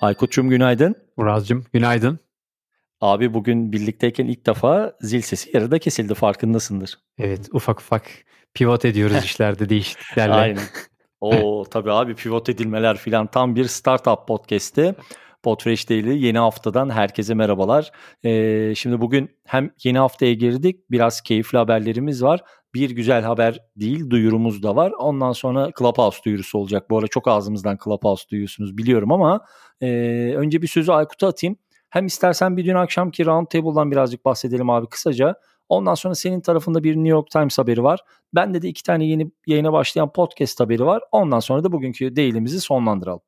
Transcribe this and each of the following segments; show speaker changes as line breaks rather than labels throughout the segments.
Aykut'cum günaydın.
Muraz'cığım günaydın.
Abi bugün birlikteyken ilk defa zil sesi yarıda kesildi farkındasındır.
Evet ufak ufak pivot ediyoruz işlerde değişikliklerle.
Aynen. Oo tabii abi pivot edilmeler filan tam bir startup podcast'i. Podfresh Daily yeni haftadan herkese merhabalar. Ee, şimdi bugün hem yeni haftaya girdik biraz keyifli haberlerimiz var. Bir güzel haber değil duyurumuz da var. Ondan sonra Clubhouse duyurusu olacak. Bu arada çok ağzımızdan Clubhouse duyuyorsunuz biliyorum ama e, önce bir sözü Aykut'a atayım. Hem istersen bir dün akşamki Roundtable'dan birazcık bahsedelim abi kısaca. Ondan sonra senin tarafında bir New York Times haberi var. Bende de iki tane yeni yayına başlayan podcast haberi var. Ondan sonra da bugünkü değilimizi sonlandıralım.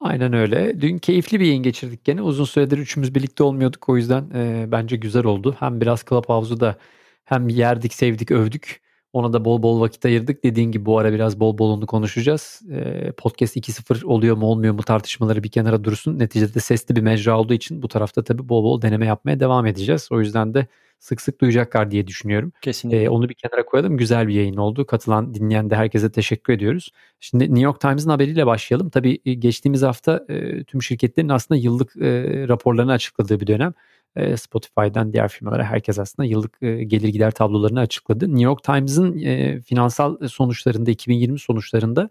Aynen öyle. Dün keyifli bir yayın geçirdik gene. Uzun süredir üçümüz birlikte olmuyorduk. O yüzden e, bence güzel oldu. Hem biraz Clubhouse'u da hem yerdik, sevdik, övdük. Ona da bol bol vakit ayırdık. Dediğin gibi bu ara biraz bol bol onu konuşacağız. E, podcast 2.0 oluyor mu olmuyor mu tartışmaları bir kenara dursun. Neticede sesli bir mecra olduğu için bu tarafta tabii bol bol deneme yapmaya devam edeceğiz. O yüzden de sık sık duyacaklar diye düşünüyorum.
Kesinlikle.
Ee, onu bir kenara koyalım. Güzel bir yayın oldu. Katılan, dinleyen de herkese teşekkür ediyoruz. Şimdi New York Times'ın haberiyle başlayalım. Tabii e, geçtiğimiz hafta e, tüm şirketlerin aslında yıllık e, raporlarını açıkladığı bir dönem. E, Spotify'dan diğer firmalara herkes aslında yıllık gelir gider tablolarını açıkladı. New York Times'ın finansal sonuçlarında 2020 sonuçlarında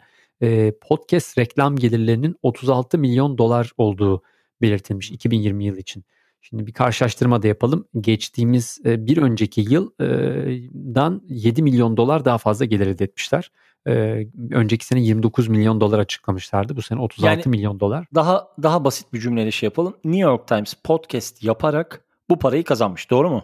podcast reklam gelirlerinin 36 milyon dolar olduğu belirtilmiş 2020 yıl için. Şimdi bir karşılaştırma da yapalım. Geçtiğimiz e, bir önceki yıldan 7 milyon dolar daha fazla gelir elde etmişler. Önceki sene 29 milyon dolar açıklamışlardı. Bu sene 36 yani milyon dolar.
Daha daha basit bir cümleyle şey yapalım. New York Times podcast yaparak bu parayı kazanmış. Doğru mu?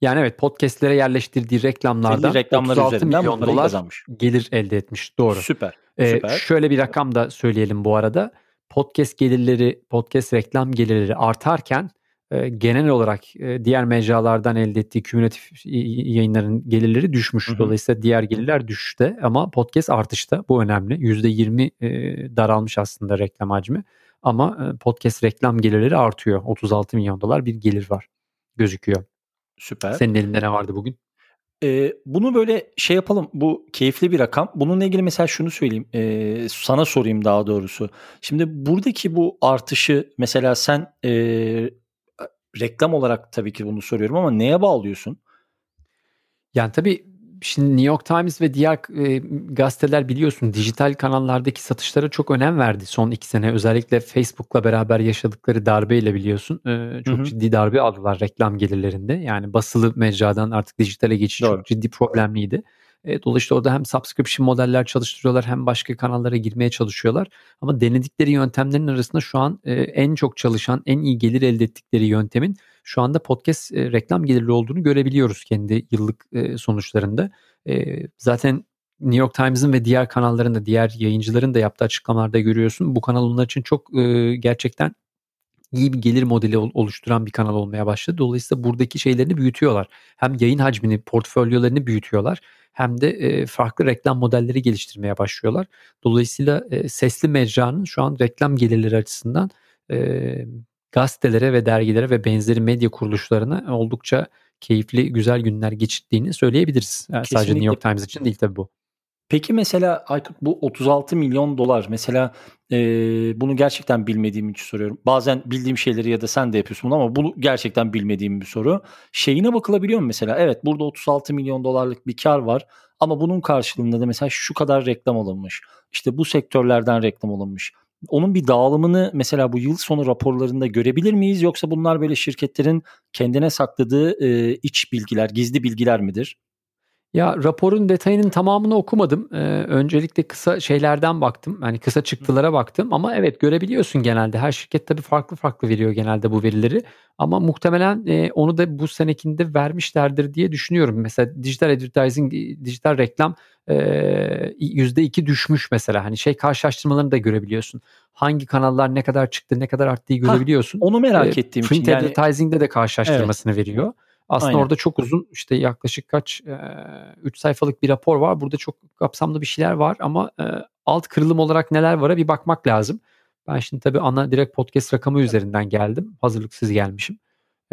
Yani evet podcastlere yerleştirdiği reklamlardan reklamlar 36 milyon dolar kazanmış. gelir elde etmiş. Doğru.
Süper.
Ee, süper. Şöyle bir rakam da söyleyelim bu arada. Podcast gelirleri, podcast reklam gelirleri artarken e, genel olarak e, diğer mecralardan elde ettiği kümülatif yayınların gelirleri düşmüş. Dolayısıyla diğer gelirler düşüşte ama podcast artışta. Bu önemli. %20 e, daralmış aslında reklam hacmi. Ama e, podcast reklam gelirleri artıyor. 36 milyon dolar bir gelir var gözüküyor.
Süper.
Senin elinde ne vardı bugün?
Ee, bunu böyle şey yapalım. Bu keyifli bir rakam. Bununla ilgili mesela şunu söyleyeyim. Ee, sana sorayım daha doğrusu. Şimdi buradaki bu artışı mesela sen e, reklam olarak tabii ki bunu soruyorum ama neye bağlıyorsun?
Yani tabii şimdi New York Times ve diğer e, gazeteler biliyorsun dijital kanallardaki satışlara çok önem verdi son iki sene. Özellikle Facebook'la beraber yaşadıkları darbeyle biliyorsun e, çok Hı-hı. ciddi darbe aldılar reklam gelirlerinde. Yani basılı mecradan artık dijitale geçiş Doğru. çok ciddi problemliydi. E, dolayısıyla orada hem subscription modeller çalıştırıyorlar hem başka kanallara girmeye çalışıyorlar. Ama denedikleri yöntemlerin arasında şu an e, en çok çalışan, en iyi gelir elde ettikleri yöntemin şu anda podcast e, reklam gelirli olduğunu görebiliyoruz kendi yıllık sonuçlarında. Zaten New York Times'ın ve diğer kanalların da diğer yayıncıların da yaptığı açıklamalarda görüyorsun. Bu kanal onlar için çok gerçekten iyi bir gelir modeli oluşturan bir kanal olmaya başladı. Dolayısıyla buradaki şeylerini büyütüyorlar. Hem yayın hacmini, portfolyolarını büyütüyorlar hem de e, farklı reklam modelleri geliştirmeye başlıyorlar. Dolayısıyla e, sesli mecranın şu an reklam gelirleri açısından e, gazetelere ve dergilere ve benzeri medya kuruluşlarına oldukça keyifli, güzel günler geçirdiğini söyleyebiliriz. Yani sadece New York Times için değil tabii bu.
Peki mesela Aykut bu 36 milyon dolar mesela e, bunu gerçekten bilmediğim için soruyorum. Bazen bildiğim şeyleri ya da sen de yapıyorsun bunu ama bunu gerçekten bilmediğim bir soru. Şeyine bakılabiliyor mu mesela? Evet burada 36 milyon dolarlık bir kar var ama bunun karşılığında da mesela şu kadar reklam alınmış. İşte bu sektörlerden reklam alınmış. Onun bir dağılımını mesela bu yıl sonu raporlarında görebilir miyiz yoksa bunlar böyle şirketlerin kendine sakladığı e, iç bilgiler, gizli bilgiler midir?
Ya raporun detayının tamamını okumadım. Ee, öncelikle kısa şeylerden baktım. Yani kısa çıktılara baktım ama evet görebiliyorsun genelde. Her şirket tabii farklı farklı veriyor genelde bu verileri. Ama muhtemelen e, onu da bu senekinde vermişlerdir diye düşünüyorum. Mesela dijital advertising, dijital reklam yüzde iki düşmüş mesela. Hani şey karşılaştırmalarını da görebiliyorsun. Hangi kanallar ne kadar çıktı, ne kadar arttığı görebiliyorsun.
Ha, onu merak ee, ettiğim
print için. Print advertising'de de karşılaştırmasını evet. veriyor. Aslında Aynen. orada çok uzun işte yaklaşık kaç 3 e, sayfalık bir rapor var. Burada çok kapsamlı bir şeyler var ama e, alt kırılım olarak neler vara bir bakmak lazım. Ben şimdi tabii ana direkt podcast rakamı üzerinden geldim. Hazırlıksız gelmişim.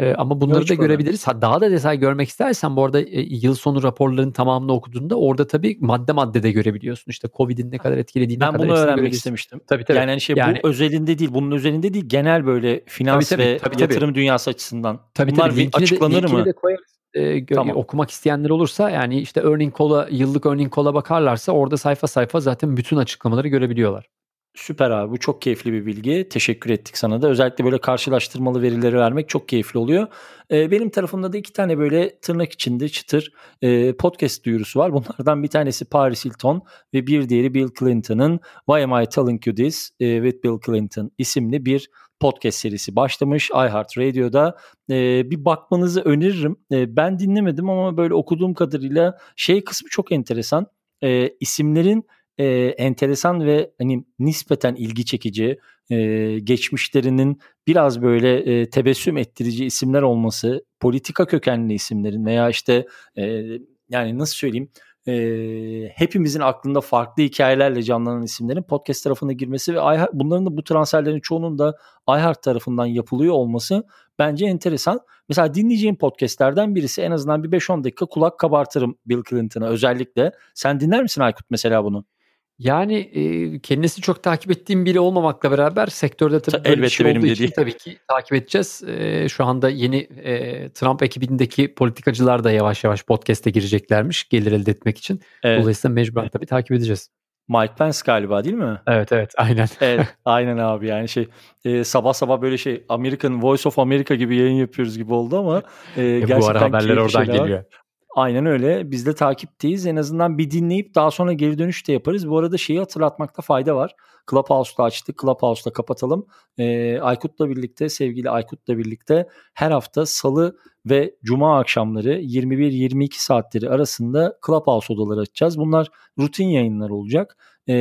Eee, ama bunları da görebiliriz. Ha, daha da detay görmek istersen bu arada, eee, yıl sonu raporların tamamını okuduğunda orada tabii madde madde de görebiliyorsun. İşte COVID'in ne kadar etkilediğini
Ben bunu öğrenmek istemiştim. Tabii, tabii. Yani, hani, şey yani, bu özelinde değil, bunun özelinde değil, genel böyle finans tabii, tabii, ve tabii, yatırım tabii. dünyası açısından.
Tabii, Bunlar tabii. açıklanır de, mı? De koyarız. Gö tamam. okumak isteyenler olursa yani işte earning call'a, yıllık earning call'a bakarlarsa orada sayfa sayfa zaten bütün açıklamaları görebiliyorlar.
Süper abi bu çok keyifli bir bilgi. Teşekkür ettik sana da. Özellikle böyle karşılaştırmalı verileri vermek çok keyifli oluyor. Ee, benim tarafımda da iki tane böyle tırnak içinde çıtır e, podcast duyurusu var. Bunlardan bir tanesi Paris Hilton ve bir diğeri Bill Clinton'ın Why Am I Telling You This e, with Bill Clinton isimli bir podcast serisi başlamış iHeartRadio'da. E, bir bakmanızı öneririm. E, ben dinlemedim ama böyle okuduğum kadarıyla şey kısmı çok enteresan. E, isimlerin e, enteresan ve hani nispeten ilgi çekici, e, geçmişlerinin biraz böyle e, tebessüm ettirici isimler olması, politika kökenli isimlerin veya işte e, yani nasıl söyleyeyim e, hepimizin aklında farklı hikayelerle canlanan isimlerin podcast tarafına girmesi ve iHeart, bunların da bu transferlerin çoğunun da iHeart tarafından yapılıyor olması bence enteresan. Mesela dinleyeceğim podcastlerden birisi en azından bir 5-10 dakika kulak kabartırım Bill Clinton'a özellikle. Sen dinler misin Aykut mesela bunu?
Yani, eee, kendisi çok takip ettiğim biri olmamakla beraber sektörde tabii böyle bir şey benim olduğu için tabii ki takip edeceğiz. Eee, şu anda yeni, eee, Trump ekibindeki politikacılar da yavaş yavaş podcast'e gireceklermiş gelir elde etmek için. Evet. Dolayısıyla mecburen tabii takip edeceğiz.
Mike Pence galiba değil mi?
Evet, evet. Aynen.
Evet, aynen abi. Yani şey, eee, sabah sabah böyle şey American Voice of America gibi yayın yapıyoruz gibi oldu ama, eee, E, bu ara haberler oradan geliyor. Aynen öyle. Biz de takipteyiz. En azından bir dinleyip daha sonra geri dönüş de yaparız. Bu arada şeyi hatırlatmakta fayda var. Clubhouse'da açtık. Clubhouse'da kapatalım. Ee, Aykut'la birlikte, sevgili Aykut'la birlikte her hafta salı ve cuma akşamları 21-22 saatleri arasında Clubhouse odaları açacağız. Bunlar rutin yayınlar olacak. Ee,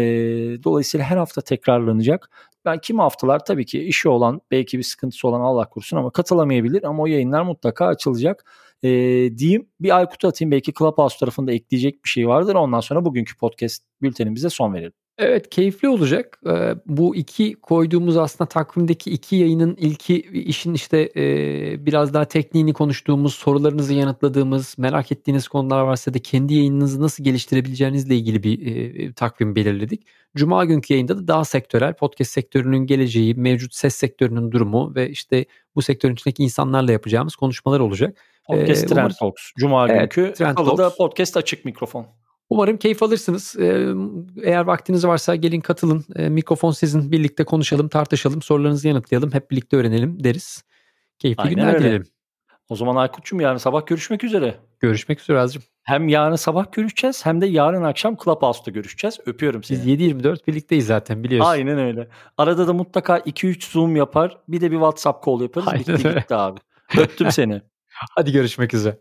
dolayısıyla her hafta tekrarlanacak. Ben kim haftalar tabii ki işi olan, belki bir sıkıntısı olan Allah korusun ama katılamayabilir ama o yayınlar mutlaka açılacak e, diyeyim. Bir Aykut'u atayım belki Clubhouse tarafında ekleyecek bir şey vardır. Ondan sonra bugünkü podcast bültenimize son verelim.
Evet keyifli olacak. Ee, bu iki koyduğumuz aslında takvimdeki iki yayının ilki işin işte e, biraz daha tekniğini konuştuğumuz, sorularınızı yanıtladığımız, merak ettiğiniz konular varsa da kendi yayınınızı nasıl geliştirebileceğinizle ilgili bir e, takvim belirledik. Cuma günkü yayında da daha sektörel, podcast sektörünün geleceği, mevcut ses sektörünün durumu ve işte bu sektörün içindeki insanlarla yapacağımız konuşmalar olacak.
Podcast ee, Trend Talks. Cuma evet, günkü. Trend Talks. podcast açık mikrofon.
Umarım keyif alırsınız. Eğer vaktiniz varsa gelin katılın. Mikrofon sizin. Birlikte konuşalım, tartışalım, sorularınızı yanıtlayalım. Hep birlikte öğrenelim deriz. Keyifli Aynen günler öyle. dilerim.
O zaman Aykut'cum yarın sabah görüşmek üzere.
Görüşmek üzere Azcığım.
Hem yarın sabah görüşeceğiz hem de yarın akşam Clubhouse'da görüşeceğiz. Öpüyorum seni.
Biz 7-24 birlikteyiz zaten biliyorsun.
Aynen öyle. Arada da mutlaka 2-3 Zoom yapar. Bir de bir WhatsApp call yaparız. Aynen Bitti öyle. gitti abi. Öptüm seni.
Hadi görüşmek üzere.